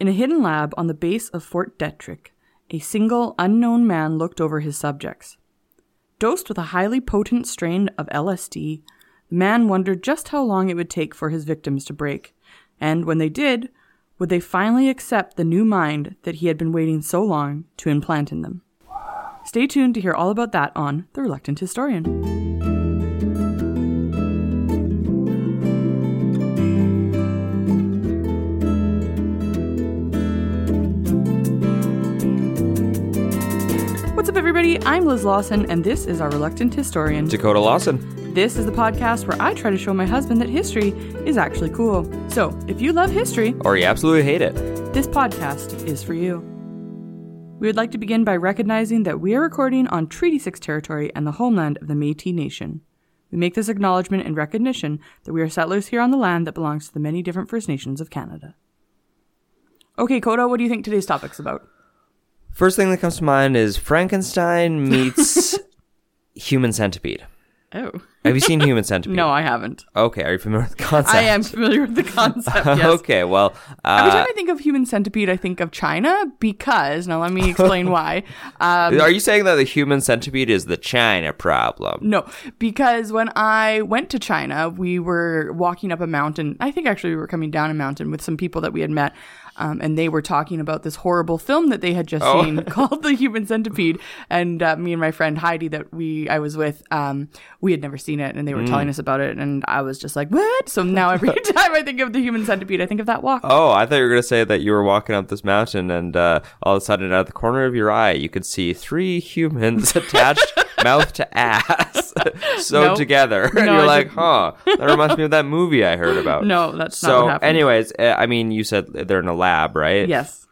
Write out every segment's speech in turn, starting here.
In a hidden lab on the base of Fort Detrick, a single unknown man looked over his subjects. Dosed with a highly potent strain of LSD, the man wondered just how long it would take for his victims to break, and when they did, would they finally accept the new mind that he had been waiting so long to implant in them? Stay tuned to hear all about that on The Reluctant Historian. Everybody? I'm Liz Lawson, and this is our Reluctant Historian. Dakota Lawson. This is the podcast where I try to show my husband that history is actually cool. So, if you love history, Or you absolutely hate it. this podcast is for you. We would like to begin by recognizing that we are recording on Treaty 6 territory and the homeland of the Metis Nation. We make this acknowledgement in recognition that we are settlers here on the land that belongs to the many different First Nations of Canada. Okay, Koda, what do you think today's topic's about? First thing that comes to mind is Frankenstein meets Human Centipede. Oh. Have you seen Human Centipede? No, I haven't. Okay, are you familiar with the concept? I am familiar with the concept, yes. okay, well, Every uh, time I think of human centipede, I think of China because, now let me explain why. Um, are you saying that the human centipede is the China problem? No, because when I went to China, we were walking up a mountain. I think actually we were coming down a mountain with some people that we had met. Um, and they were talking about this horrible film that they had just Oh. seen called The Human Centipede. And uh, me and my friend Heidi, that we I was with, um, we had never seen it, and they were Mm. telling us about it, and I was just like, "What?" So now every time I think of The Human Centipede, I think of that walk. Oh, I thought you were going to say that you were walking up this mountain and uh, all of a sudden, out of the corner of your eye, you could see three humans attached mouth to ass sewed Nope. together. and you're I like, didn't. huh, that reminds me of that movie I heard about. No, that's not so, what happened. anyways, uh, I mean, you said they're in a lab, right? Yes.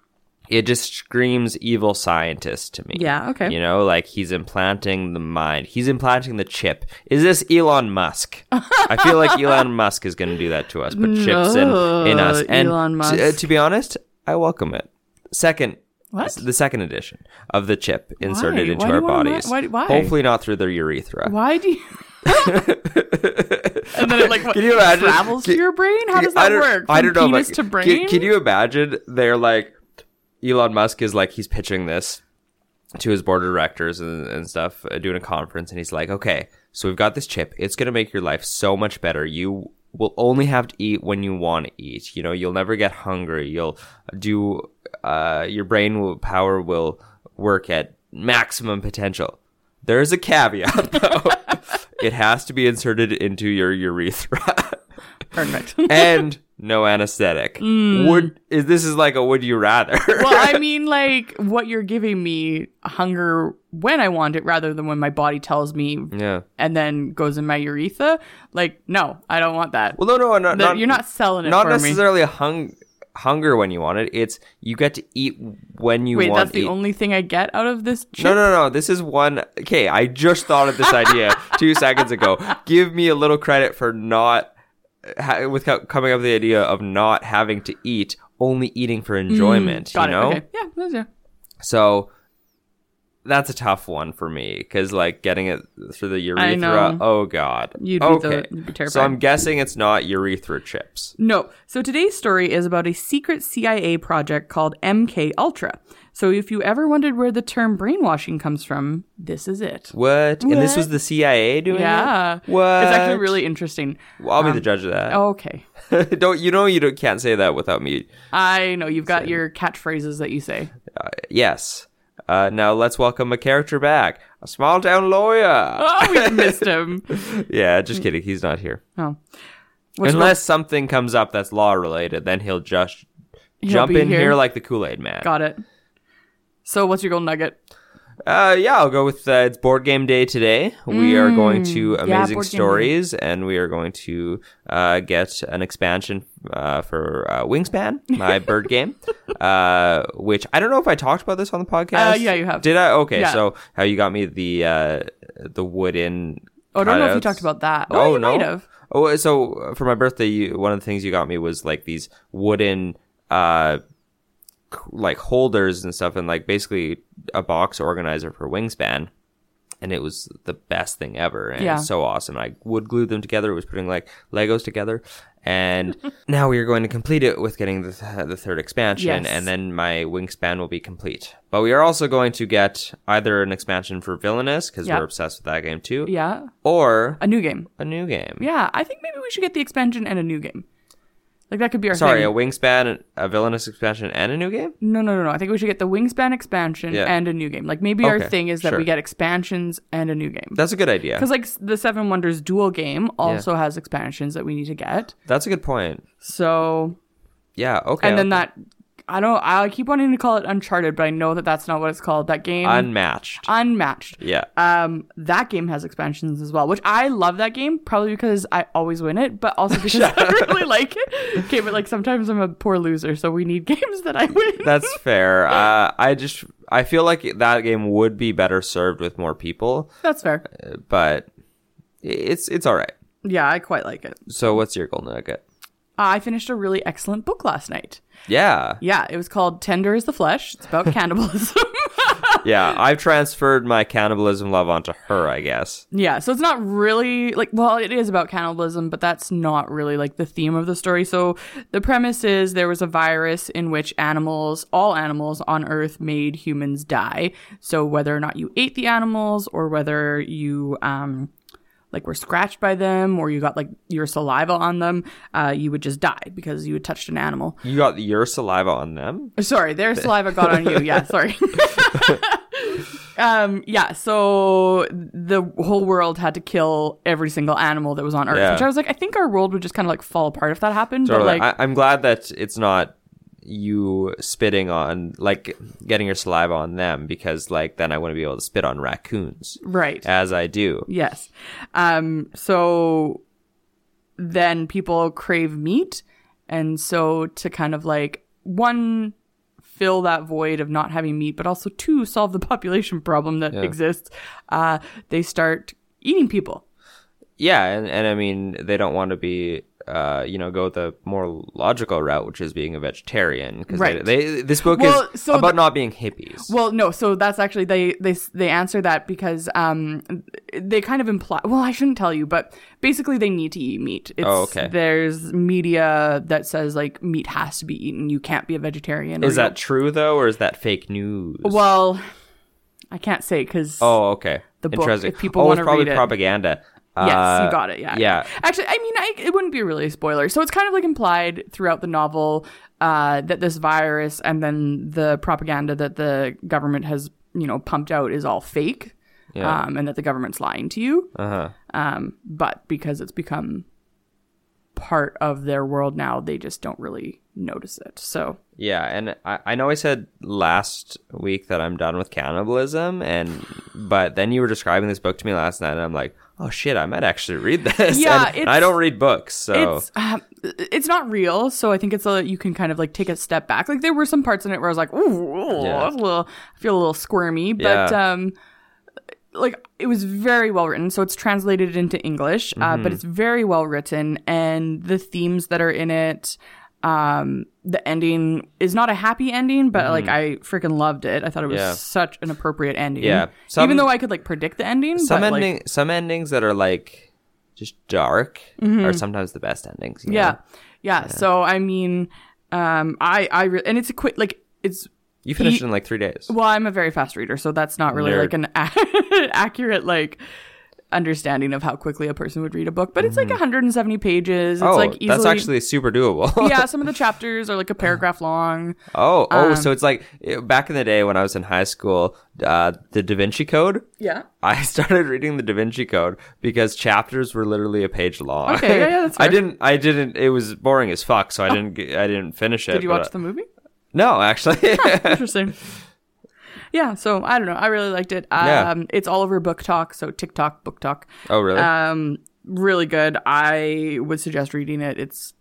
It just screams evil scientist to me. Yeah, okay. You know, like he's implanting the mind. He's implanting the chip. Is this Elon Musk? I feel like Elon Musk is going to do that to us, put chips in, in us. And Elon t- Musk. uh, to be honest, I welcome it. Second, What? the second edition of the chip inserted Why? into Why our bodies. why- why? Hopefully not through the urethra. Why do you? and then it like what, Can you imagine? travels to your brain? How does I that don't- work? I From don't know. Penis to can- brain. Can, you imagine? They're like, Elon Musk is like, he's pitching this to his board of directors and, and stuff, uh, doing a conference, and he's like, okay, so we've got this chip. It's going to make your life so much better. You will only have to eat when you want to eat. You know, you'll never get hungry. You'll do, uh, your brain will, power will work at maximum potential. There's a caveat though. it has to be inserted into your urethra. Perfect. and no anesthetic. Would is this is like a would you rather? well, I mean, like what you're giving me hunger when I want it, rather than when my body tells me, yeah. and then goes in my urethra. Like, no, I don't want that. Well, no, no, no, The- not, you're not selling it Not for me. necessarily a hung hunger when you want it. It's you get to eat when you Wait, want. Wait, that's the eat. only thing I get out of this chip. No, no, no. This is one. Okay, I just thought of this idea two seconds ago. Give me a little credit for not ha- with coming up with the idea of not having to eat, only eating for enjoyment. Mm, Got you it. know. Okay. Yeah, that's yeah. So that's a tough one for me because like getting it through the urethra. Oh god. You'd be the- you'd be terrified. so I'm guessing it's not urethra chips. No. So today's story is about a secret CIA project called MK Ultra. So if you ever wondered where the term brainwashing comes from, this is it. What? And this was the CIA doing Yeah. it? What? It's actually really interesting. Well, I'll be the judge of that. Okay. don't you know you don't, can't say that without me? I know you've got your catchphrases that you say. Uh, yes. Uh, now let's welcome a character back. A small town lawyer. Oh, we missed him. yeah, just kidding. He's not here. Oh. What's Unless something comes up that's law related, then he'll just He'll jump in here. here. like the Kool Aid man. Got it. So what's your gold nugget? Uh, yeah, I'll go with uh, it's board game day today. We are going to Mm, yeah, Amazing day. Stories, and we are going to uh, get an expansion uh, for uh, Wingspan, my bird game. Uh, which I don't know if I talked about this on the podcast. Uh, yeah, you have. Did I? Okay, Yeah. so how you got me the uh, the wooden. Oh, I don't know if you talked about that. Oh, Oh, no. have. Oh, so for my birthday, you, one of the things you got me was like these wooden, uh, like holders and stuff, and like basically a box organizer for Wingspan. And it was the best thing ever, and Yeah. so awesome. I would glue them together. It was putting like Legos together, and now we are going to complete it with getting the th- the third expansion, Yes. and then my Wingspan will be complete. But we are also going to get either an expansion for Villainous because Yeah. we're obsessed with that game too, Yeah. or A new game. a new game. Yeah, I think maybe we should get the expansion and a new game. Like that could be our Sorry, a wingspan, a villainous expansion, and a new game. no, no, no, no. I think we should get the Wingspan expansion Yeah. and a new game. Like maybe our thing is that sure. we get expansions and a new game. That's a good idea. Because like the Seven Wonders Duel game also has expansions that we need to get. That's a good point. So Yeah. Okay. and then that I don't I keep wanting to call it Uncharted, but I know that that's not what it's called. That game unmatched. Unmatched. yeah. Um, that game has expansions as well, which I love that game, probably because I always win it, but also because I really like it. Okay, but like sometimes I'm a poor loser, so we need games that I win. That's fair. Uh, I just I feel like that game would be better served with more people, That's fair. uh, but it's it's all right. Yeah, I quite like it. So what's your gold nugget? I finished a really excellent book last night. Yeah. Yeah, it was called Tender is the Flesh. It's about cannibalism. Yeah. I've transferred my cannibalism love onto her. I guess. yeah, so it's not really like, well, it is about cannibalism, but that's not really like the theme of the story. So the premise is there was a virus in which animals, all animals on Earth, made humans die. So whether or not you ate the animals or whether you, um, like were scratched by them or you got like your saliva on them, uh, you would just die because you had touched an animal. You got your saliva on them. Sorry, their saliva got on you. Yeah, sorry. um, yeah, so the whole world had to kill every single animal that was on Earth, Yeah. which I was like, I think our world would just kind of like fall apart if that happened. Sort but like, I, I'm glad that it's not you spitting on like getting your saliva on them because like then I wouldn't be able to spit on raccoons right. as I do. Yes. Um, so then people crave meat. And so to kind of like one fill that void of not having meat, but also two solve the population problem that exists, uh, they start eating people. Yeah, and, and I mean they don't want to be uh, you know, go the more logical route, which is being a vegetarian. Because Right. they, they, this book Well, is so about the- not being hippies. Well, no. So that's actually they they they answer that because um they kind of imply. Well, I shouldn't tell you, but basically they need to eat meat. It's, Oh, okay. There's media that says like meat has to be eaten. You can't be a vegetarian. is that true though, or is that fake news? well? I can't say because oh, okay. the book, if people oh, it's probably read it. propaganda. Yes, Uh, you got it. Yeah. yeah. Actually, I mean, I, it wouldn't be really a spoiler. So it's kind of like implied throughout the novel uh, that this virus and then the propaganda that the government has, you know, pumped out is all fake, Yeah. um, and that the government's lying to you. Uh huh. Um, but because it's become part of their world now, they just don't really notice it. So Yeah, and I, I know I said last week that I'm done with cannibalism, and but then you were describing this book to me last night, and I'm like, oh shit, I might actually read this. Yeah, and I don't read books, so it's um, it's not real. So I think it's a you can kind of like take a step back. Like there were some parts in it where I was like, ooh, Yeah. a little, I feel a little squirmy, but Yeah. um, like it was very well written. So it's translated into English, uh, Mm-hmm. but it's very well written, and the themes that are in it. Um, the ending is not a happy ending, but like I freaking loved it. I thought it was Mm-hmm. Yeah. such an appropriate ending. Yeah. Some- even though I could like predict the ending. some but, like, ending, some endings that are like just dark are sometimes the best endings. Mm-hmm. Yeah. yeah. So I mean, um, I I re- and it's a quick like it's you finished in like three days. well, I'm a very fast reader, so that's not really Nerd. like an a- accurate like understanding of how quickly a person would read a book. But it's like 170 pages. It's Mm-hmm. oh, like easily. that's actually super doable. yeah, some of the chapters are like a paragraph long. oh, oh, Um, so it's like back in the day when I was in high school, uh, the Da Vinci Code. Yeah. I started reading the Da Vinci Code because chapters were literally a page long. Okay, yeah, yeah, that's I didn't. I didn't. It was boring as fuck, so I didn't. I didn't finish it. Did you watch uh, the movie? No, actually. Interesting. Yeah, so I don't know. I really liked it. Um, Yeah. It's all over BookTok, so TikTok, BookTok. Oh, really? Um, really good. I would suggest reading it. It's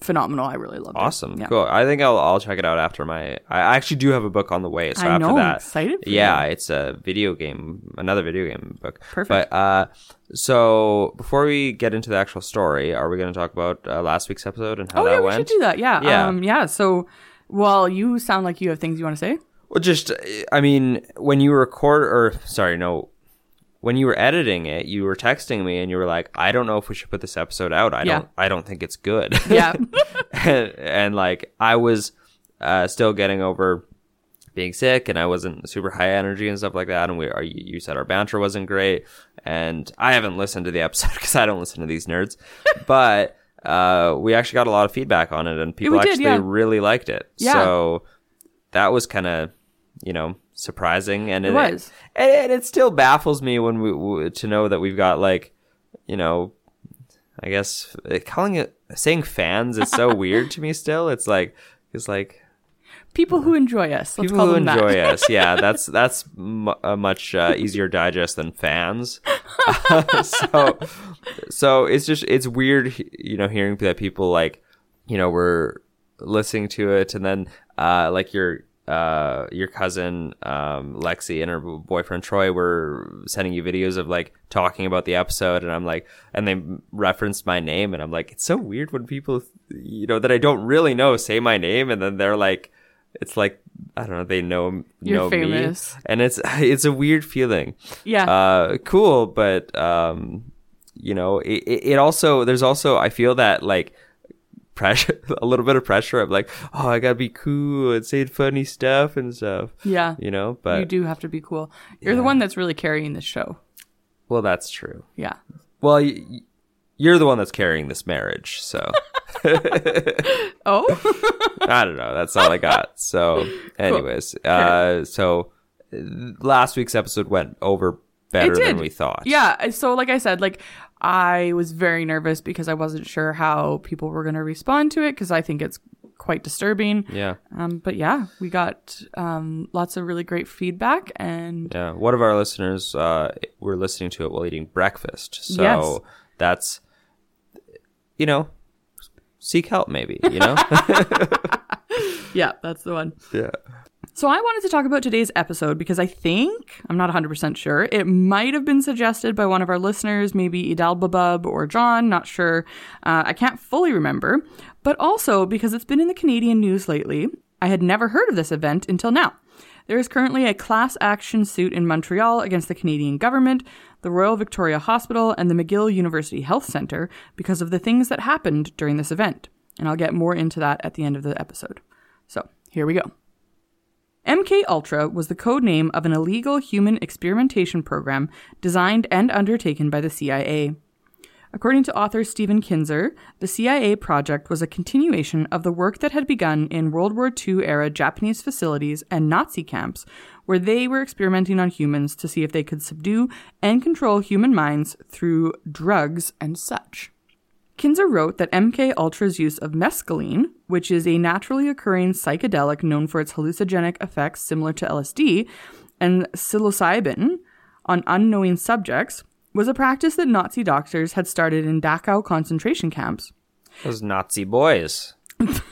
phenomenal. I really loved it. awesome. Yeah. Cool. I think I'll I'll check it out after my. I actually do have a book on the way. So I after know, I'm that, excited for yeah, it's a video game, another video game book. Perfect. But uh, so before we get into the actual story, are we going to talk about uh, last week's episode and how Oh, that yeah, we should do that. Yeah. Yeah. Um, yeah. So, well, you sound like you have things you want to say. Well, just I mean, when you record, or sorry, no, when you were editing it, you were texting me and you were like, "I don't know if we should put this episode out. I Yeah. don't. I don't think it's good." Yeah. and, and like I was uh, still getting over being sick, and I wasn't super high energy and stuff like that. And we, are, you said our banter wasn't great, and I haven't listened to the episode because I don't listen to these nerds, but. Uh, we actually got a lot of feedback on it, and people did, actually yeah. really liked it. Yeah. So that was kind of, you know, surprising, and It was. and, and it still baffles me when we w- to know that we've got like, you know, I guess uh, calling it saying fans is so weird to me. Still, it's like it's like People who enjoy us. Let's people call who them enjoy that. us. Yeah, that's that's mu a much uh, easier digest than fans. so so it's just it's weird, you know, hearing that people like, you know, were listening to it, and then uh, like your uh, your cousin um, Lexi and her boyfriend Troy were sending you videos of like talking about the episode, and I'm like, and they referenced my name, and I'm like, it's so weird when people, you know, that I don't really know say my name, and then they're like, it's like I don't know, they know You're know famous. me, and it's it's a weird feeling Yeah. uh, cool, but um, you know, it, it it also there's also I feel that like pressure, a little bit of pressure of like, oh, I gotta be cool and say funny stuff and stuff. yeah. You know, but you do have to be cool. You're the one that's really carrying this show. well, that's true. Yeah. Well, you're the one that's carrying this marriage, so Oh, I don't know. That's all I got. So, anyways, uh, so uh, last week's episode went over better than we thought. Yeah. So, like I said, like I was very nervous because I wasn't sure how people were going to respond to it because I think it's quite disturbing. Yeah. Um, but yeah, we got um, lots of really great feedback, and Yeah, one of our listeners uh, were listening to it while eating breakfast. So Yes. that's, you know, seek help maybe, you know? yeah, that's the one. yeah. So I wanted to talk about today's episode because I think, I'm not 100% sure, it might have been suggested by one of our listeners, maybe Idalbabub or John, not sure. Uh, I can't fully remember. But also because it's been in the Canadian news lately, I had never heard of this event until now. There is currently a class action suit in Montreal against the Canadian government, the Royal Victoria Hospital, and the McGill University Health Centre because of the things that happened during this event. And I'll get more into that at the end of the episode. So, here we go. MK Ultra was the code name of an illegal human experimentation program designed and undertaken by the CIA. According to author Stephen Kinzer, the CIA project was a continuation of the work that had begun in World War II era Japanese facilities and Nazi camps, where they were experimenting on humans to see if they could subdue and control human minds through drugs and such. Kinzer wrote that MK Ultra's use of mescaline, which is a naturally occurring psychedelic known for its hallucinogenic effects similar to LSD, and psilocybin on unknowing subjects, was a practice that Nazi doctors had started in Dachau concentration camps. Those Nazi boys.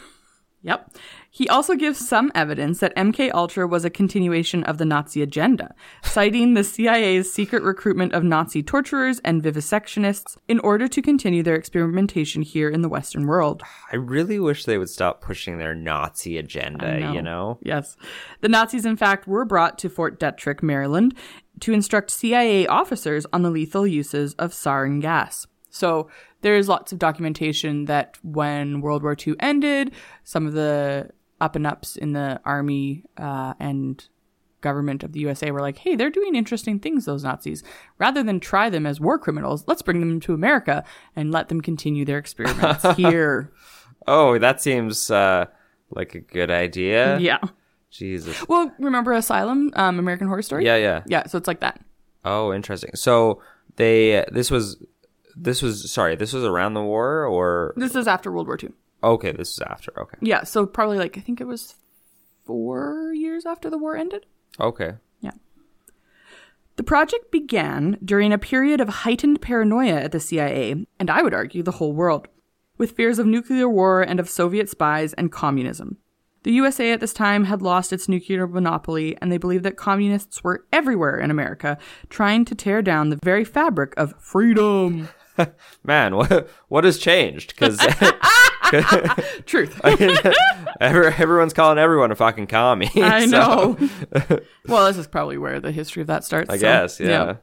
Yep. He also gives some evidence that MK Ultra was a continuation of the Nazi agenda, citing the CIA's secret recruitment of Nazi torturers and vivisectionists in order to continue their experimentation here in the Western world. I really wish they would stop pushing their Nazi agenda, know. you know? Yes. The Nazis, in fact, were brought to Fort Detrick, Maryland, to instruct CIA officers on the lethal uses of sarin gas. So there's lots of documentation that when World War II ended, some of the up and ups in the army uh, and government of the USA were like, hey, they're doing interesting things, those Nazis. Rather than try them as war criminals, let's bring them to America and let them continue their experiments here. Oh, that seems uh, like a good idea. Yeah. Jesus. Well, remember Asylum, um, American Horror Story? Yeah, yeah. Yeah, so it's like that. Oh, interesting. So they this was this was sorry, this was around the war or This is after World War II. Okay, this is after. Okay. Yeah, so probably like I think it was four years after the war ended. Okay. Yeah. The project began during a period of heightened paranoia at the CIA, and I would argue the whole world, with fears of nuclear war and of Soviet spies and communism. The USA at this time had lost its nuclear monopoly, and they believed that communists were everywhere in America, trying to tear down the very fabric of freedom. Man, what what has changed? Because Truth. everyone's calling everyone a fucking commie. I so, know. well, this is probably where the history of that starts. I so, guess, yeah.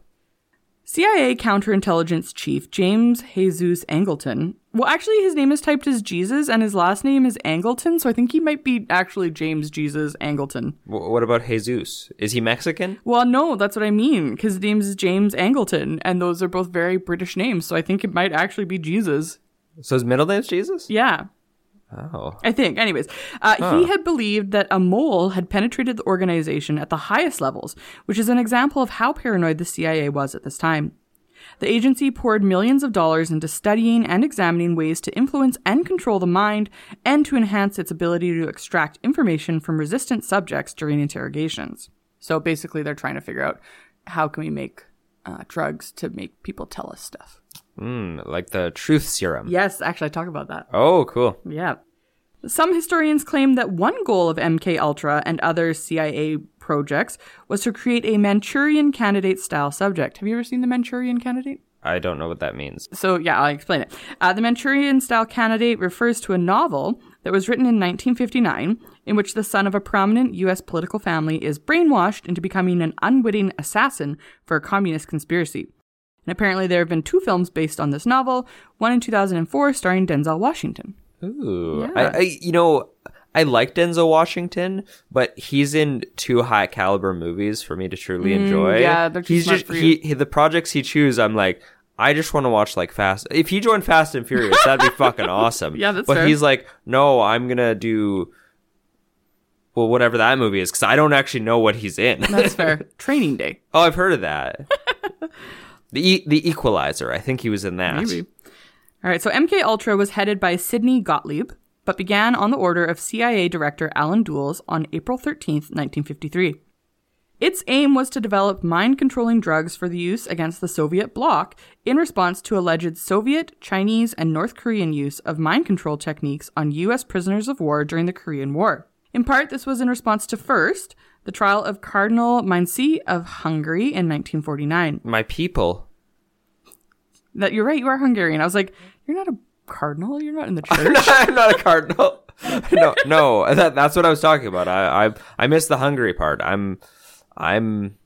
CIA counterintelligence chief James Jesus Angleton. Well, actually, his name is typed as Jesus, and his last name is Angleton, so I think he might be actually James Jesus Angleton. W- what about Jesus? Is he Mexican? Well, no, that's what I mean, because his name is James Angleton, and those are both very British names, so I think it might actually be Jesus. So his middle name's Jesus? Yeah. Oh. I think. Anyways, uh, he had believed that a mole had penetrated the organization at the highest levels, which is an example of how paranoid the CIA was at this time. The agency poured millions of dollars into studying and examining ways to influence and control the mind and to enhance its ability to extract information from resistant subjects during interrogations. So basically, they're trying to figure out how can we make uh, drugs to make people tell us stuff. Mm, like the truth serum. Yes, actually, I talk about that. Oh, cool. Yeah. Some historians claim that one goal of MK Ultra and other CIA projects was to create a Manchurian candidate style subject. Have you ever seen the Manchurian candidate? I don't know what that means. So, yeah, I'll explain it. Uh, the Manchurian style candidate refers to a novel that was written in 1959 in which the son of a prominent U.S. political family is brainwashed into becoming an unwitting assassin for a communist conspiracy. And apparently, there have been two films based on this novel, one in 2004 starring Denzel Washington. Ooh. Yeah. I, I, you know, I like Denzel Washington, but he's in too high caliber movies for me to truly enjoy. Mm, yeah, they're too he's just he, he the projects he chooses. I'm like, I just want to watch like Fast. If he joined Fast and Furious, that'd be fucking awesome. Yeah, that's But fair. he's like, no, I'm gonna do. Well, whatever that movie is, because I don't actually know what he's in. That's fair. Training Day. oh, I've heard of that. the e- the Equalizer. I think he was in that. Maybe. All right, so MK Ultra was headed by Sidney Gottlieb, but began on the order of CIA Director Allen Dulles on April 13th, 1953. Its aim was to develop mind controlling drugs for the use against the Soviet bloc in response to alleged Soviet, Chinese, and North Korean use of mind control techniques on U.S. prisoners of war during the Korean War. In part, this was in response to first, the trial of Cardinal Mindszenty of Hungary in 1949. My people. That you're right, you are Hungarian. I was like, mm-hmm. you're not a cardinal, you're not in the church. I'm not a cardinal. no, no, that, that's what I was talking about. I, I, I missed the Hungary part. I'm, I'm,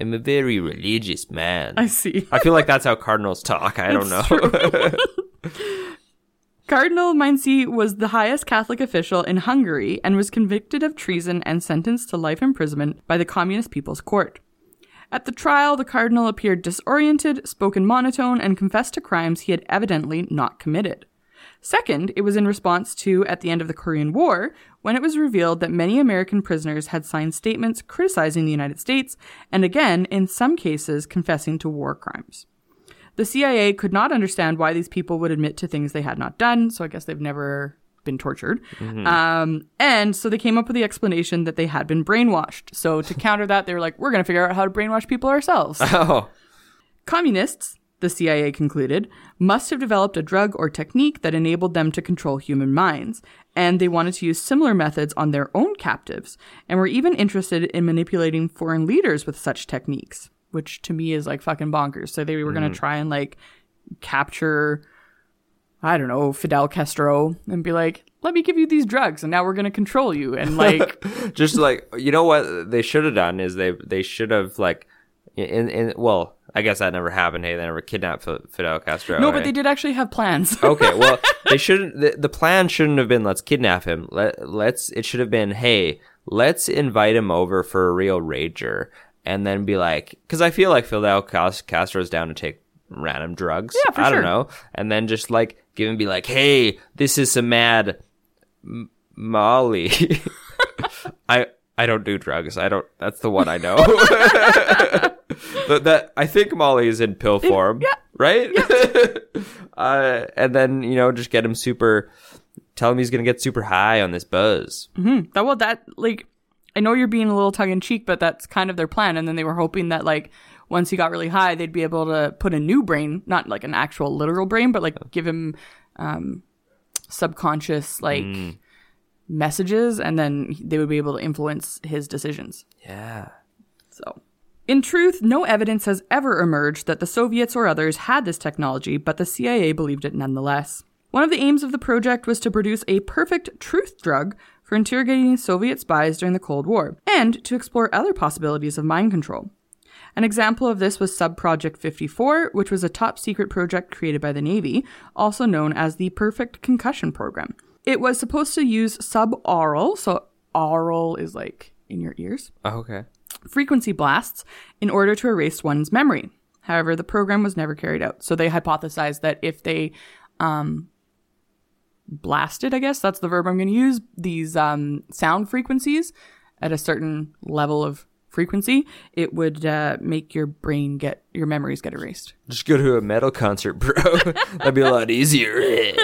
I'm a very religious man. I see. I feel like that's how cardinals talk. I don't know. Cardinal Mindszenty was the highest Catholic official in Hungary and was convicted of treason and sentenced to life imprisonment by the Communist People's Court. At the trial, the cardinal appeared disoriented, spoke in monotone, and confessed to crimes he had evidently not committed. Second, it was in response to, at the end of the Korean War, when it was revealed that many American prisoners had signed statements criticizing the United States, and again, in some cases, confessing to war crimes. The CIA could not understand why these people would admit to things they had not done, so I guess they've never been tortured. Um, and so they came up with the explanation that they had been brainwashed. So to counter that, they were like, we're going to figure out how to brainwash people ourselves. oh, Communists, the CIA concluded, must have developed a drug or technique that enabled them to control human minds, and they wanted to use similar methods on their own captives, and were even interested in manipulating foreign leaders with such techniques, which to me is like fucking bonkers. So they were going to try and like capture, I don't know, Fidel Castro and be like, let me give you these drugs, and now we're going to control you. And like, just like you know what they should have done is they they should have like in in well I guess that never happened. Hey, they never kidnapped Fi- Fidel Castro. no, but they did actually have plans. okay, well, they shouldn't. The, the plan shouldn't have been let's kidnap him. Let let's. It should have been hey, let's invite him over for a real rager, and then be like, because I feel like Fidel Cas- Castro's down to take random drugs. Yeah, for I don't know, and then just like give him be like, hey, this is some mad M- Molly. I I don't do drugs. I don't. That's the one I know. but that I think Molly is in pill form, yeah. right? uh, and then you know just get him super. Tell him he's gonna get super high on this buzz. That well, that like, I know you're being a little tongue in cheek, but that's kind of their plan. And then they were hoping that like once he got really high, they'd be able to put a new brain, not like an actual literal brain, but like give him um, subconscious like messages, and then they would be able to influence his decisions. Yeah. So, in truth, no evidence has ever emerged that the Soviets or others had this technology, but the CIA believed it nonetheless. One of the aims of the project was to produce a perfect truth drug for interrogating Soviet spies during the Cold War, and to explore other possibilities of mind control. An example of this was Subproject 54, which was a top secret project created by the Navy, also known as the Perfect Concussion Program. It was supposed to use subaural, so aural is like in your ears, Oh, okay. frequency blasts in order to erase one's memory. However, the program was never carried out. So they hypothesized that if they um, blasted, I guess that's the verb I'm going to use, these um, sound frequencies at a certain level of frequency, it would uh, make your brain get, your memories get erased. Just go to a metal concert, bro. That'd be a lot easier.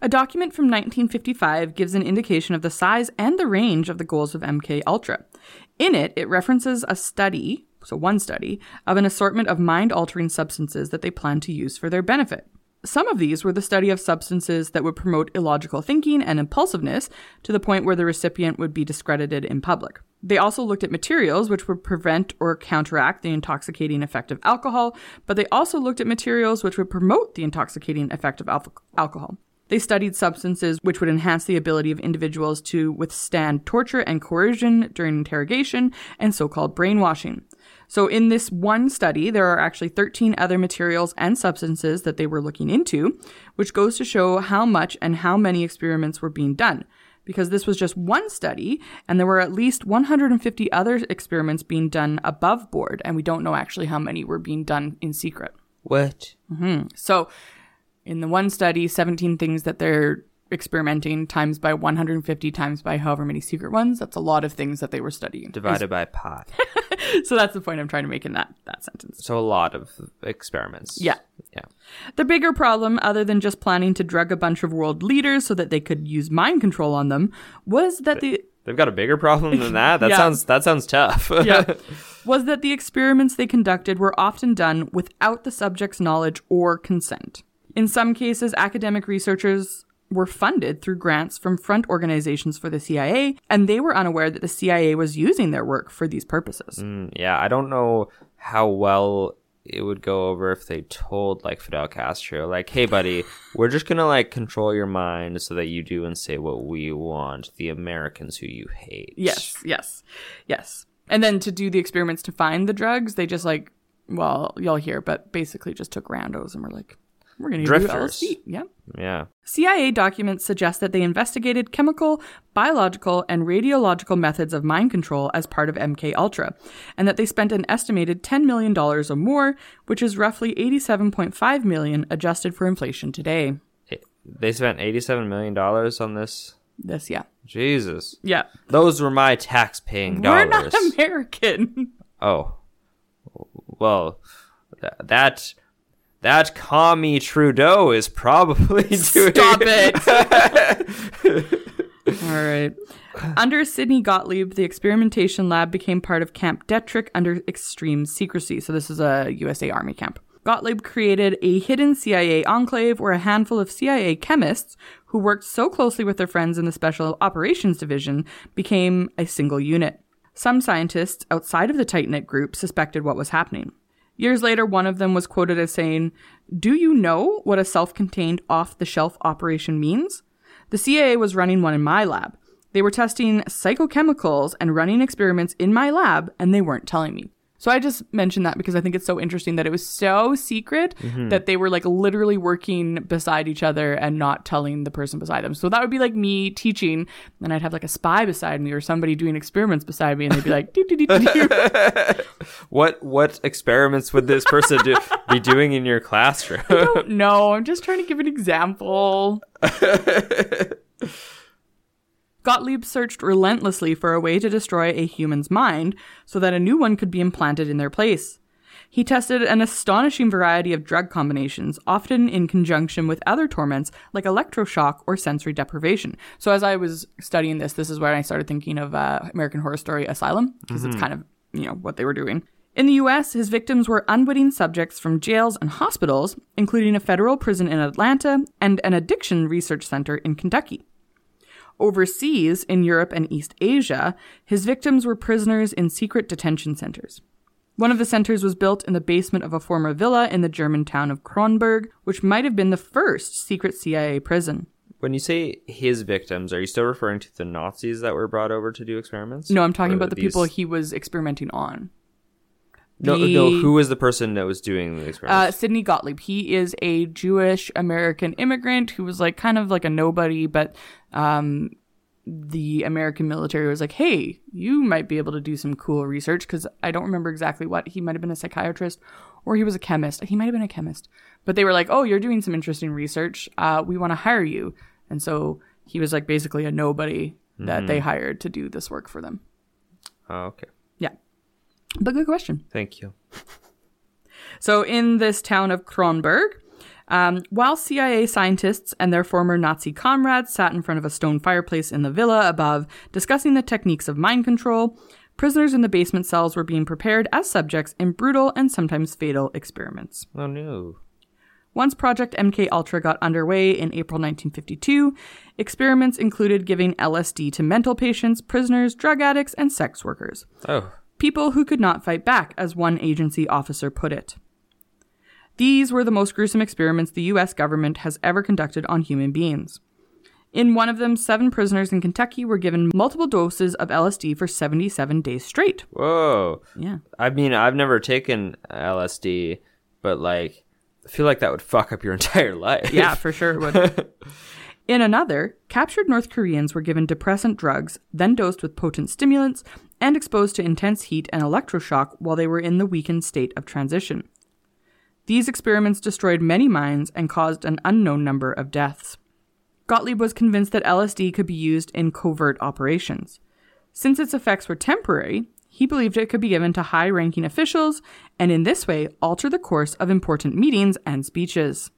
A document from 1955 gives an indication of the size and the range of the goals of MK Ultra. In it, it references a study, so one study, of an assortment of mind-altering substances that they plan to use for their benefit. Some of these were the study of substances that would promote illogical thinking and impulsiveness to the point where the recipient would be discredited in public. They also looked at materials which would prevent or counteract the intoxicating effect of alcohol, but they also looked at materials which would promote the intoxicating effect of alpha- alcohol. They studied substances which would enhance the ability of individuals to withstand torture and coercion during interrogation and so called brainwashing. So, in this one study, there are actually 13 other materials and substances that they were looking into, which goes to show how much and how many experiments were being done. Because this was just one study, and there were at least 150 other experiments being done above board, and we don't know actually how many were being done in secret. what? Mm-hmm. So, in the one study, 17 things that they're experimenting times by 150 times by however many secret ones. That's a lot of things that they were studying. Divided by pi. So that's the point I'm trying to make in that that sentence. So a lot of experiments. Yeah. Yeah. The bigger problem, other than just planning to drug a bunch of world leaders so that they could use mind control on them, was that the They've got a bigger problem than that. That Yeah. sounds that sounds tough. yeah, was that the experiments they conducted were often done without the subject's knowledge or consent. In some cases, academic researchers were funded through grants from front organizations for the CIA, and they were unaware that the CIA was using their work for these purposes. Mm, yeah, I don't know how well it would go over if they told like Fidel Castro, like, "Hey, buddy, we're just gonna like control your mind so that you do and say what we want, the Americans who you hate." Yes, yes, yes. And then to do the experiments to find the drugs, they just like, well, you'll hear, but basically just took randos and were like, we're going to do. LSD. Yeah. yeah. CIA documents suggest that they investigated chemical, biological, and radiological methods of mind control as part of MK Ultra, and that they spent an estimated $10 million or more, which is roughly 87.5 million adjusted for inflation today. They spent eighty-seven million dollars on this. This, yeah. Jesus, Yeah. those were my tax-paying dollars We're not American. Oh, well, th- that that commie Trudeau is probably doing. Stop it. All right. Under Sidney Gottlieb, the experimentation lab became part of Camp Detrick under extreme secrecy. So, this is a USA Army camp. Gottlieb created a hidden CIA enclave where a handful of CIA chemists who worked so closely with their friends in the Special Operations Division became a single unit. Some scientists outside of the tight knit group suspected what was happening. Years later, one of them was quoted as saying, Do you know what a self contained off the shelf operation means? The CIA was running one in my lab. They were testing psychochemicals and running experiments in my lab, and they weren't telling me. So I just mentioned that because I think it's so interesting that it was so secret mm-hmm. that they were like literally working beside each other and not telling the person beside them. So that would be like me teaching, and I'd have like a spy beside me or somebody doing experiments beside me, and they'd be like, "Doo, doo, doo, doo, doo." What what experiments would this person do, be doing in your classroom? No, I'm just trying to give an example. Gottlieb searched relentlessly for a way to destroy a human's mind so that a new one could be implanted in their place. He tested an astonishing variety of drug combinations, often in conjunction with other torments like electroshock or sensory deprivation. So, as I was studying this, this is where I started thinking of uh, American Horror Story Asylum, because it's kind of, you know, what they were doing. In the US, his victims were unwitting subjects from jails and hospitals, including a federal prison in Atlanta and an addiction research center in Kentucky. Overseas, in Europe and East Asia, his victims were prisoners in secret detention centers. One of the centers was built in the basement of a former villa in the German town of Kronberg, which might have been the first secret CIA prison. When you say his victims, are you still referring to the Nazis that were brought over to do experiments? No, I'm talking about the these- people he was experimenting on. No, the- no. Who was the person that was doing the Uh, experiments? Sidney Gottlieb. He is a Jewish American immigrant who was like kind of like a nobody, but um, the American military was like, "Hey, you might be able to do some cool research." Because I don't remember exactly what he might have been a psychiatrist or he was a chemist. He might have been a chemist, but they were like, "Oh, you're doing some interesting research. Uh, we want to hire you." And so he was like basically a nobody that they hired to do this work for them. oh, okay. But good question. Thank you. So, in this town of Kronberg, um, while CIA scientists and their former Nazi comrades sat in front of a stone fireplace in the villa above discussing the techniques of mind control, prisoners in the basement cells were being prepared as subjects in brutal and sometimes fatal experiments. Oh no. Once Project MK Ultra got underway in April 1952, experiments included giving LSD to mental patients, prisoners, drug addicts, and sex workers Oh, people who could not fight back, as one agency officer put it. These were the most gruesome experiments the US government has ever conducted on human beings. In one of them, seven prisoners in Kentucky were given multiple doses of LSD for 77 days straight. whoa. Yeah. I mean, I've never taken LSD, but like, I feel like that would fuck up your entire life. Yeah, for sure it would. In another, captured North Koreans were given depressant drugs, then dosed with potent stimulants, and exposed to intense heat and electroshock while they were in the weakened state of transition. These experiments destroyed many minds and caused an unknown number of deaths. Gottlieb was convinced that LSD could be used in covert operations. Since its effects were temporary, he believed it could be given to high ranking officials and in this way alter the course of important meetings and speeches.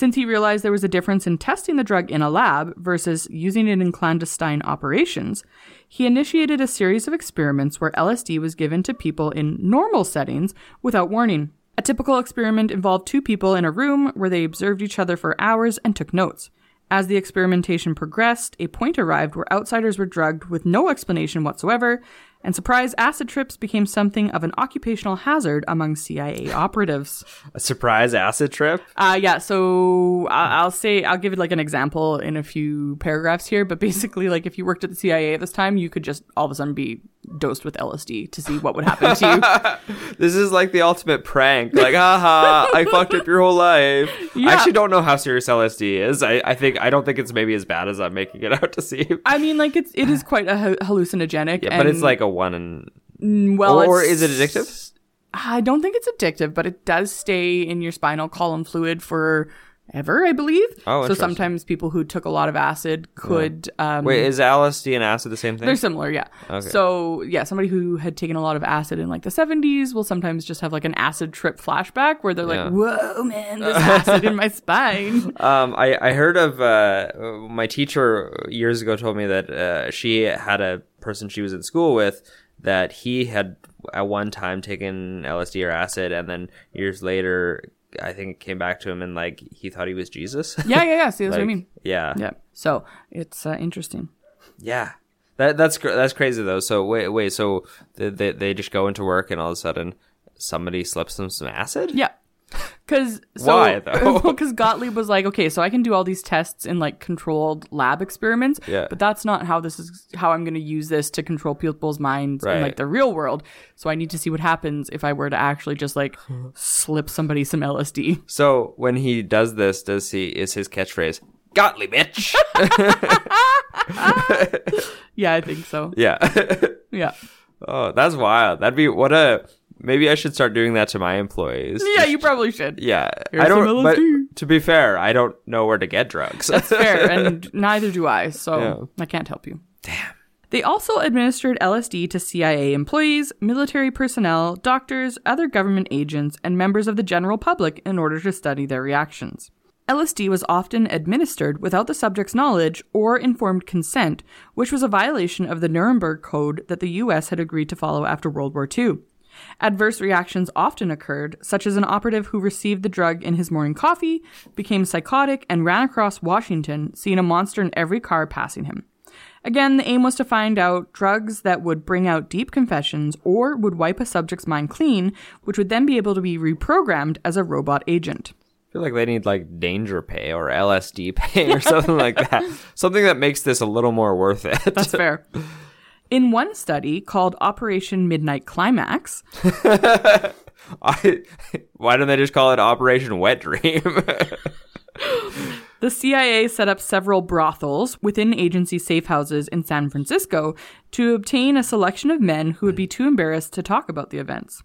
Since he realized there was a difference in testing the drug in a lab versus using it in clandestine operations, he initiated a series of experiments where LSD was given to people in normal settings without warning. A typical experiment involved two people in a room where they observed each other for hours and took notes. As the experimentation progressed, a point arrived where outsiders were drugged with no explanation whatsoever, and surprise acid trips became something of an occupational hazard among CIA operatives. A surprise acid trip? Uh, yeah, so I- I'll say, I'll give it like an example in a few paragraphs here, but basically, like if you worked at the CIA at this time, you could just all of a sudden be dosed with LSD to see what would happen to you. This is like the ultimate prank. Like, haha, I fucked up your whole life. Yeah. I actually don't know how serious LSD is. I, I think I don't think it's maybe as bad as I'm making it out to seem. I mean, like it's it is quite a hallucinogenic, Yeah, but it's like a one and mm, well, or is it addictive? I don't think it's addictive, but it does stay in your spinal column fluid for ever, I believe. Oh, so sometimes people who took a lot of acid could. Um, Wait, is LSD and acid the same thing? They're similar, yeah. Okay. So, yeah, somebody who had taken a lot of acid in like the 70s will sometimes just have like an acid trip flashback where they're Yeah. like, whoa, man, this acid in my spine. Um, I, I heard of uh, my teacher years ago told me that uh, she had a person she was in school with that he had at one time taken LSD or acid, and then years later, I think it came back to him and like he thought he was Jesus. Yeah, yeah, yeah. See, that's what I mean. Yeah, Yeah. So, it's uh, interesting. yeah. That that's that's crazy though. So wait, wait. So they, they they just go into work and all of a sudden somebody slips them some acid. Yeah. Because so, Why, though? Because Gottlieb was like, okay, so I can do all these tests in like controlled lab experiments, Yeah. but that's not how this is how I'm going to use this to control people's minds in like the real world. So I need to see what happens if I were to actually just like slip somebody some LSD. So when he does this, does he is his catchphrase "Gottlieb bitch"? Yeah, I think so. yeah. Yeah. oh, that's wild. That'd be what a. Maybe I should start doing that to my employees. Yeah, you probably should. Yeah, Here's I don't. But to be fair, I don't know where to get drugs. That's fair, and neither do I, so Yeah. I can't help you. Damn. They also administered LSD to CIA employees, military personnel, doctors, other government agents, and members of the general public in order to study their reactions. LSD was often administered without the subject's knowledge or informed consent, which was a violation of the Nuremberg Code that the US had agreed to follow after World War II. Adverse reactions often occurred, such as an operative who received the drug in his morning coffee, became psychotic, and ran across Washington, seeing a monster in every car passing him. Again, the aim was to find out drugs that would bring out deep confessions or would wipe a subject's mind clean, which would then be able to be reprogrammed as a robot agent. I feel like they need like danger pay or LSD pay or something like that. Something that makes this a little more worth it. That's fair. In one study called Operation Midnight Climax, I, why don't they just call it Operation Wet Dream? the CIA set up several brothels within agency safe houses in San Francisco to obtain a selection of men who would be too embarrassed to talk about the events.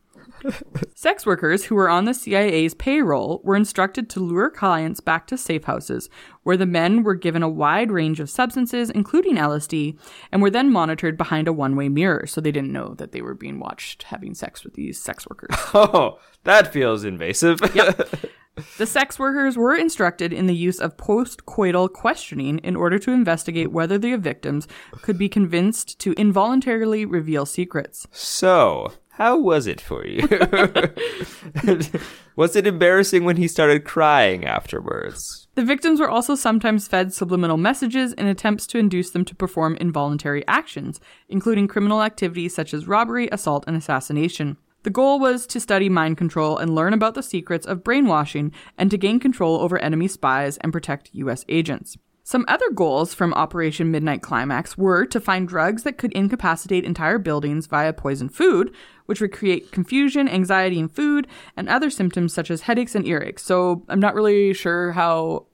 Sex workers who were on the CIA's payroll were instructed to lure clients back to safe houses, where the men were given a wide range of substances, including LSD, and were then monitored behind a one way mirror, so they didn't know that they were being watched having sex with these sex workers. oh, that feels invasive. Yep. The sex workers were instructed in the use of post-coital questioning in order to investigate whether the victims could be convinced to involuntarily reveal secrets. So, how was it for you? was it embarrassing when he started crying afterwards? The victims were also sometimes fed subliminal messages in attempts to induce them to perform involuntary actions, including criminal activities such as robbery, assault, and assassination. The goal was to study mind control and learn about the secrets of brainwashing and to gain control over enemy spies and protect U.S. agents. Some other goals from Operation Midnight Climax were to find drugs that could incapacitate entire buildings via poison food, which would create confusion, anxiety in food, and other symptoms such as headaches and earaches. So I'm not really sure how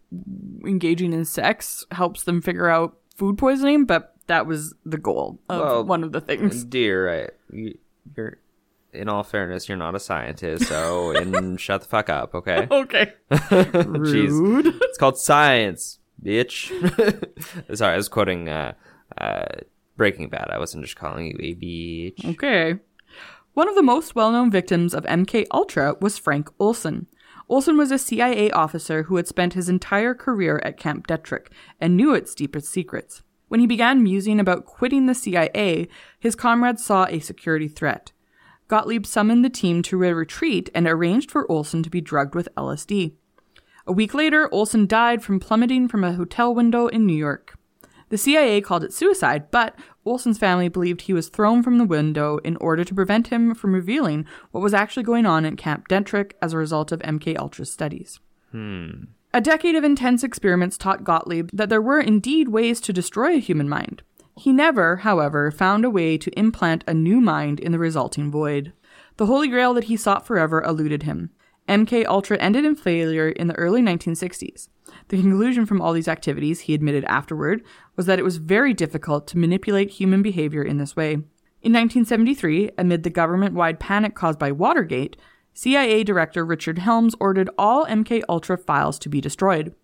engaging in sex helps them figure out food poisoning, but that was the goal of Well, one of the things. Dear, I, you, you're. In all fairness, you're not a scientist, so and shut the fuck up, okay? Okay. Jeez. Rude. It's called science, bitch. Sorry, I was quoting uh, uh, Breaking Bad. I wasn't just calling you a bitch. Okay. One of the most well-known victims of MK Ultra was Frank Olson. Olson was a CIA officer who had spent his entire career at Camp Detrick and knew its deepest secrets. When he began musing about quitting the CIA, his comrades saw a security threat. Gottlieb summoned the team to a retreat and arranged for Olson to be drugged with LSD. A week later, Olson died from plummeting from a hotel window in New York. The CIA called it suicide, but Olson's family believed he was thrown from the window in order to prevent him from revealing what was actually going on at Camp Detrick as a result of MK Ultra's studies. Hmm. A decade of intense experiments taught Gottlieb that there were indeed ways to destroy a human mind. He never, however, found a way to implant a new mind in the resulting void. The holy grail that he sought forever eluded him. MK Ultra ended in failure in the early 1960s. The conclusion from all these activities, he admitted afterward, was that it was very difficult to manipulate human behavior in this way. In 1973, amid the government wide panic caused by Watergate, CIA Director Richard Helms ordered all MK Ultra files to be destroyed.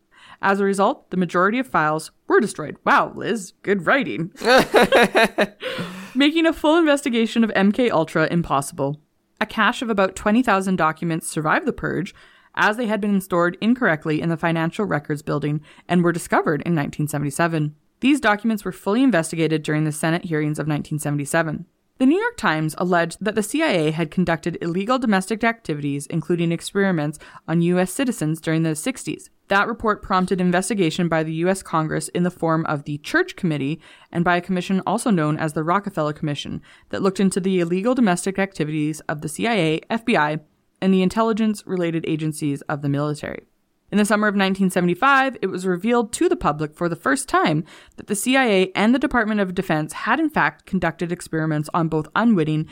As a result, the majority of files were destroyed. Wow, Liz, good writing. Making a full investigation of MK Ultra impossible. A cache of about 20,000 documents survived the purge, as they had been stored incorrectly in the Financial Records Building and were discovered in 1977. These documents were fully investigated during the Senate hearings of 1977. The New York Times alleged that the CIA had conducted illegal domestic activities, including experiments on U.S. citizens during the 60s. That report prompted investigation by the U.S. Congress in the form of the Church Committee and by a commission also known as the Rockefeller Commission that looked into the illegal domestic activities of the CIA, FBI, and the intelligence related agencies of the military. In the summer of 1975, it was revealed to the public for the first time that the CIA and the Department of Defense had in fact conducted experiments on both unwitting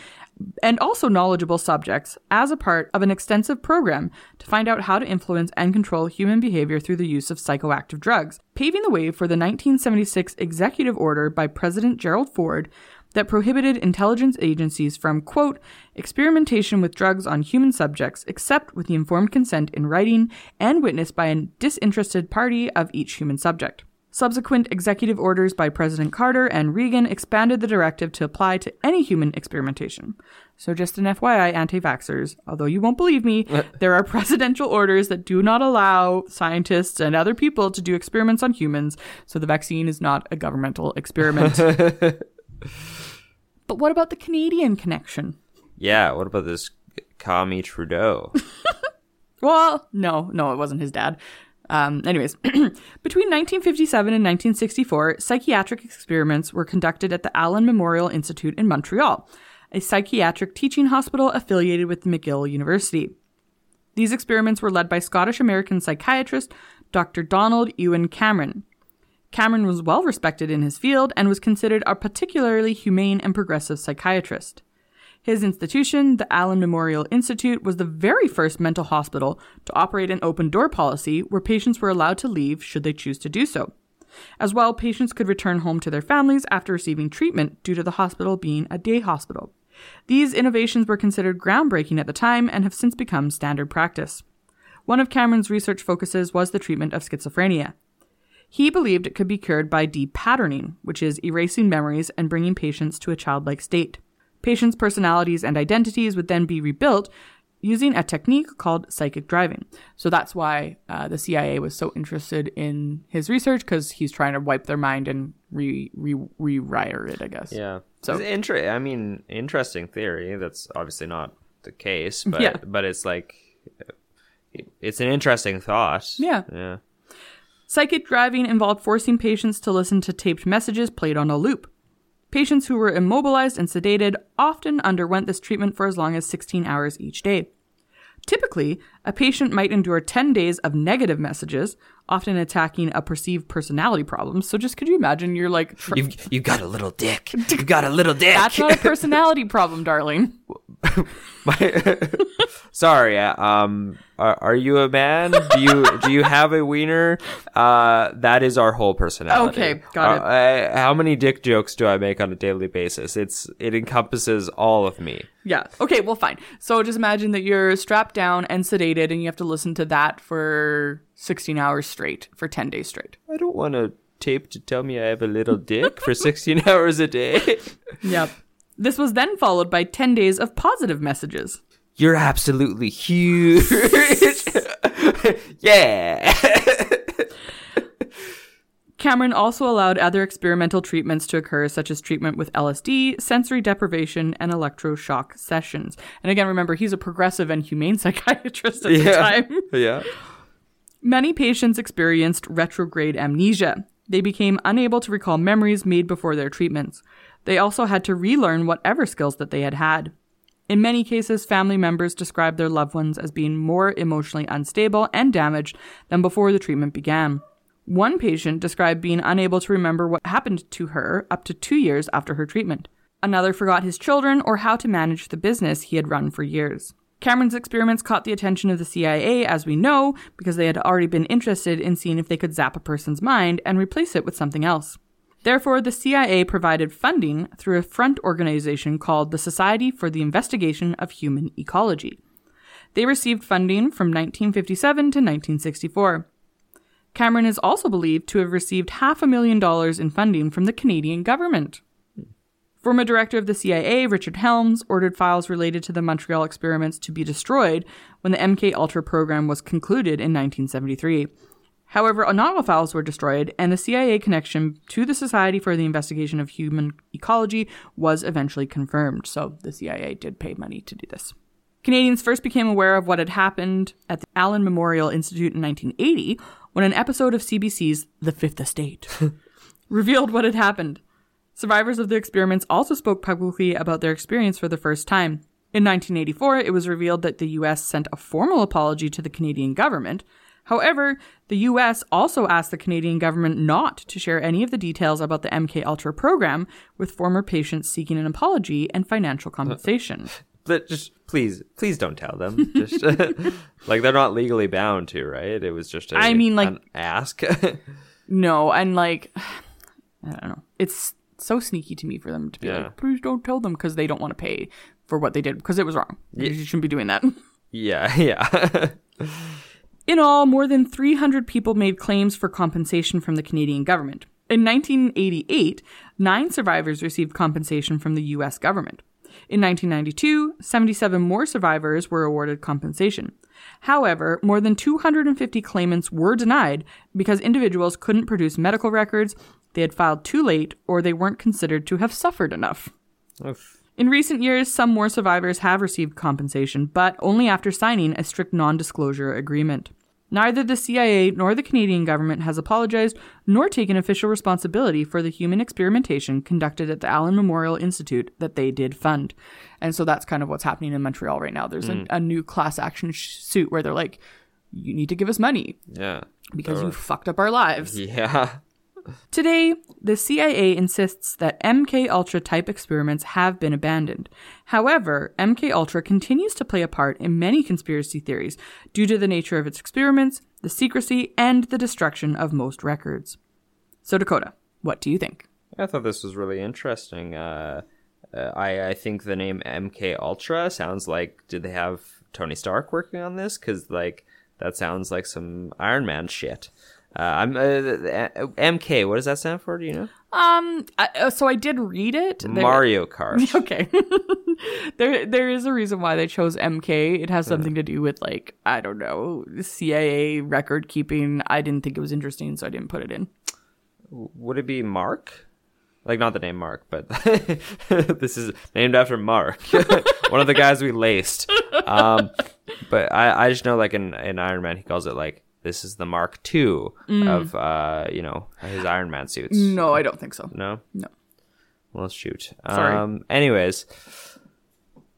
and also knowledgeable subjects as a part of an extensive program to find out how to influence and control human behavior through the use of psychoactive drugs, paving the way for the 1976 executive order by President Gerald Ford that prohibited intelligence agencies from, quote, experimentation with drugs on human subjects except with the informed consent in writing and witnessed by a disinterested party of each human subject. Subsequent executive orders by President Carter and Reagan expanded the directive to apply to any human experimentation. So, just an FYI, anti vaxxers, although you won't believe me, there are presidential orders that do not allow scientists and other people to do experiments on humans, so the vaccine is not a governmental experiment. But what about the Canadian connection? Yeah, what about this Kami Trudeau? Well, no, no, it wasn't his dad. Um, anyways, between 1957 and 1964, psychiatric experiments were conducted at the Allen Memorial Institute in Montreal, a psychiatric teaching hospital affiliated with McGill University. These experiments were led by Scottish American psychiatrist Dr. Donald Ewen Cameron. Cameron was well respected in his field and was considered a particularly humane and progressive psychiatrist. His institution, the Allen Memorial Institute, was the very first mental hospital to operate an open door policy where patients were allowed to leave should they choose to do so. As well, patients could return home to their families after receiving treatment due to the hospital being a day hospital. These innovations were considered groundbreaking at the time and have since become standard practice. One of Cameron's research focuses was the treatment of schizophrenia. He believed it could be cured by depatterning, which is erasing memories and bringing patients to a childlike state. Patients' personalities and identities would then be rebuilt using a technique called psychic driving. So that's why uh, the CIA was so interested in his research because he's trying to wipe their mind and re, re rewire it, I guess. Yeah. So- inter- I mean, interesting theory. That's obviously not the case, but Yeah. but it's like it's an interesting thought. Yeah. Yeah. Psychic driving involved forcing patients to listen to taped messages played on a loop. Patients who were immobilized and sedated often underwent this treatment for as long as 16 hours each day. Typically, a patient might endure 10 days of negative messages, often attacking a perceived personality problem. So just could you imagine you're like, You've you got a little dick. You got a little dick. that's not a personality problem, darling. My- Sorry, uh, um, are, are you a man? Do you do you have a wiener? Uh, that is our whole personality. Okay, got it. Uh, I- how many dick jokes do I make on a daily basis? It's it encompasses all of me. Yeah. Okay, well, fine. So just imagine that you're strapped down and sedated and you have to listen to that for 16 hours straight, for 10 days straight. I don't want a tape to tell me I have a little dick for 16 hours a day. Yep. This was then followed by 10 days of positive messages. You're absolutely huge. yeah. Cameron also allowed other experimental treatments to occur, such as treatment with LSD, sensory deprivation, and electroshock sessions. And again, remember, he's a progressive and humane psychiatrist at the time. Yeah. Many patients experienced retrograde amnesia. They became unable to recall memories made before their treatments. They also had to relearn whatever skills that they had had. In many cases, family members described their loved ones as being more emotionally unstable and damaged than before the treatment began. One patient described being unable to remember what happened to her up to two years after her treatment. Another forgot his children or how to manage the business he had run for years. Cameron's experiments caught the attention of the CIA, as we know, because they had already been interested in seeing if they could zap a person's mind and replace it with something else. Therefore, the CIA provided funding through a front organization called the Society for the Investigation of Human Ecology. They received funding from 1957 to 1964. Cameron is also believed to have received half a million dollars in funding from the Canadian government. Former director of the CIA, Richard Helms, ordered files related to the Montreal experiments to be destroyed when the MK Ultra program was concluded in 1973. However, not all files were destroyed, and the CIA connection to the Society for the Investigation of Human Ecology was eventually confirmed. So the CIA did pay money to do this. Canadians first became aware of what had happened at the Allen Memorial Institute in 1980 when an episode of CBC's The Fifth Estate revealed what had happened. Survivors of the experiments also spoke publicly about their experience for the first time. In 1984, it was revealed that the US sent a formal apology to the Canadian government. However, the US also asked the Canadian government not to share any of the details about the MK Ultra program with former patients seeking an apology and financial compensation. But just please, please don't tell them. Just like they're not legally bound to, right? It was just a, I mean, like- an ask. No, and like, I don't know. It's so sneaky to me for them to be Yeah. like, please don't tell them because they don't want to pay for what they did because it was wrong. You shouldn't be doing that. yeah, yeah. In all, more than 300 people made claims for compensation from the Canadian government. In 1988, nine survivors received compensation from the U.S. government. In 1992, 77 more survivors were awarded compensation. However, more than 250 claimants were denied because individuals couldn't produce medical records, they had filed too late, or they weren't considered to have suffered enough. Oof. In recent years, some more survivors have received compensation, but only after signing a strict non disclosure agreement. Neither the CIA nor the Canadian government has apologized nor taken official responsibility for the human experimentation conducted at the Allen Memorial Institute that they did fund. And so that's kind of what's happening in Montreal right now. There's a, mm. a new class action sh- suit where they're like, you need to give us money Yeah. because you fucked up our lives. Yeah. Today, the CIA insists that MK Ultra type experiments have been abandoned. However, MK Ultra continues to play a part in many conspiracy theories due to the nature of its experiments, the secrecy, and the destruction of most records. So Dakota, what do you think? I thought this was really interesting. Uh, uh, I I think the name MK Ultra sounds like did they have Tony Stark working on this? Because like that sounds like some Iron Man shit. Uh, I'm uh, uh, MK. What does that stand for? Do you know? Um, I, uh, so I did read it. There- Mario Kart. Okay. there there is a reason why they chose MK. It has something to do with like, I don't know, CIA record keeping. I didn't think it was interesting, so I didn't put it in. Would it be Mark? Like not the name Mark, but this is named after Mark, one of the guys we laced. Um, but I, I just know like in, in Iron Man he calls it like this is the Mark II of uh you know his Iron Man suits. No, I don't think so. No. No. Well, shoot. Sorry. Um. Anyways,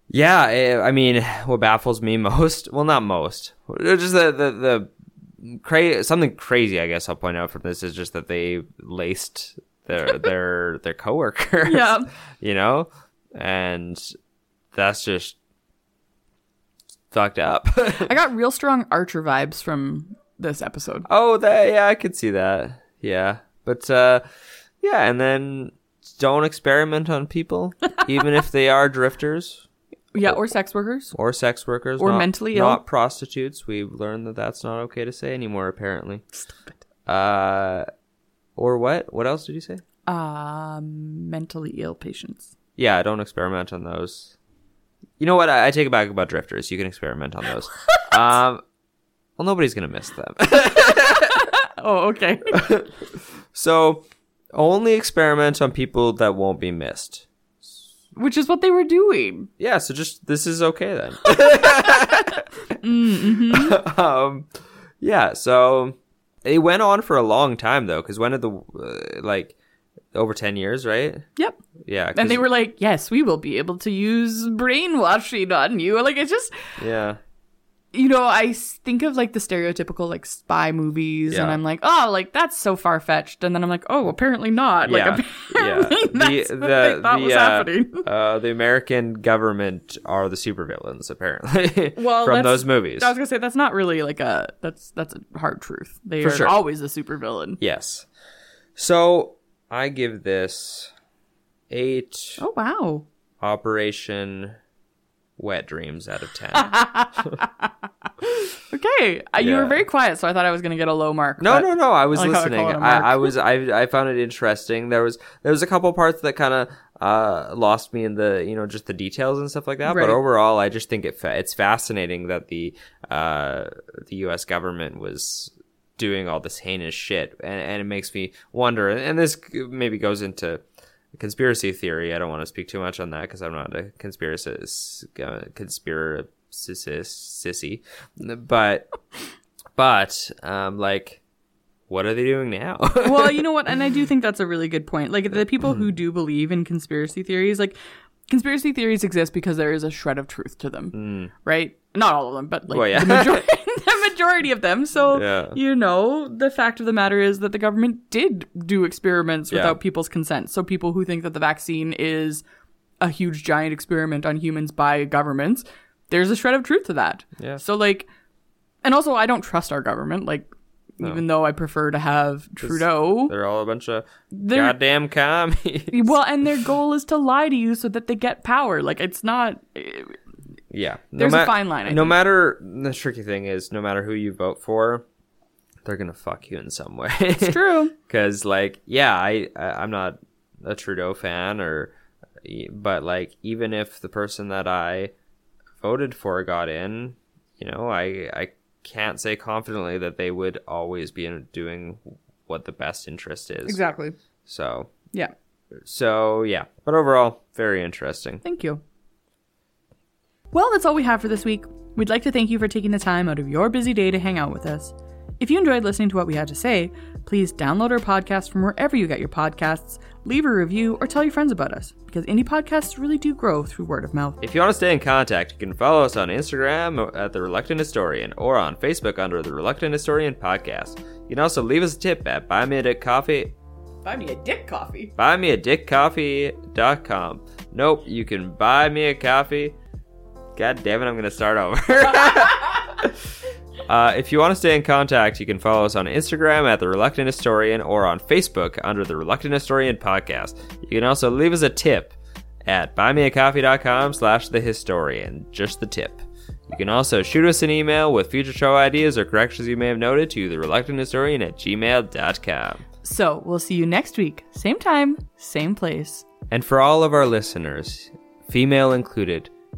yeah. I mean, what baffles me most? Well, not most. Just the the the cra- something crazy. I guess I'll point out from this is just that they laced their their their coworkers. Yeah. You know, and that's just fucked up. I got real strong Archer vibes from this episode. oh, that yeah, I could see that. Yeah, but uh, yeah, and then don't experiment on people, even if they are drifters. Yeah, or sex workers. or sex workers Or not- mentally ill. not prostitutes we've learned that that's not okay to say anymore apparently Stop it. uh or what what else did you say Um, mentally ill patients. yeah don't experiment on those you know what i, I take it back about drifters you can experiment on those um well nobody's gonna miss them Oh, okay. so only experiment on people that won't be missed Which is what they were doing. yeah so just this is okay then Mm-hmm. um yeah so it went on for a long time though because when did the uh, like over 10 years right Yep. yeah And they were like, "Yes, we will be able to use brainwashing on you." Like it's just, yeah you know, I think of like the stereotypical like spy movies, and I'm like, "Oh, like that's so far fetched," and then I'm like, "Oh, apparently not." yeah Like yeah apparently that's what they thought was uh, happening. uh, the american government are the supervillains apparently Well, from those movies I was gonna say that's not really like a that's that's a hard truth. They For are sure. always the supervillain. yes so i give this eight Oh wow. operation wet dreams out of 10 Okay, uh, you were very quiet, so I thought I was gonna get a low mark. No, no, no. I was I like listening. call it a I. I was. I, I found it interesting. There was there was a couple parts that kind of uh, lost me in the you know just the details and stuff like that. Right. But overall, I just think it fa- it's fascinating that the uh, the U.S. government was doing all this heinous shit, and, and it makes me wonder. And this maybe goes into conspiracy theory. I don't want to speak too much on that because I'm not a conspiracy uh, conspiracy sissy, but but um like what are they doing now? well, you know what? And I do think that's a really good point. Like the people Mm-hmm. who do believe in conspiracy theories, like conspiracy theories exist because there is a shred of truth to them, right? Not all of them, but like Mm. Well, yeah. the, majority, majority of them. So, Yeah. you know, the fact of the matter is that the government did do experiments Yeah. without people's consent. So people who think that the vaccine is a huge giant experiment on humans by governments, there's a shred of truth to that. Yeah. So like, and also I don't trust our government. Like, even though I prefer to have Trudeau, They're all a bunch of They're- goddamn commies. well, and their goal is to lie to you so that they get power. Like it's not. Yeah, no There's a fine line, I no think. matter the tricky thing is, no matter who you vote for, they're gonna fuck you in some way. It's true. Because like, yeah, I, I I'm not a Trudeau fan, or but like, even if the person that I voted for got in, you know, I I can't say confidently that they would always be doing what the best interest is. Exactly. So Yeah. so yeah, but overall, Very interesting. Thank you. Well, that's all we have for this week. We'd like to thank you for taking the time out of your busy day to hang out with us. If you enjoyed listening to what we had to say, please download our podcast from wherever you get your podcasts, leave a review, or tell your friends about us, because indie podcasts really do grow through word of mouth. If you want to stay in contact, you can follow us on Instagram at The Reluctant Historian or on Facebook under The Reluctant Historian Podcast. You can also leave us a tip at Buy Me a Dick Coffee. Buy me a dick coffee. BuyMeADickCoffee.com. Nope, you can buy me a coffee. God damn it, I'm going to start over. Uh, if you want to stay in contact, you can follow us on Instagram at The Reluctant Historian or on Facebook under The Reluctant Historian Podcast. You can also leave us a tip at buymeacoffee.com slash the historian. Just the tip. You can also shoot us an email with future show ideas or corrections you may have noted to the reluctant historian at gmail.com. So, we'll see you next week. Same time, same place. And for all of our listeners, female included,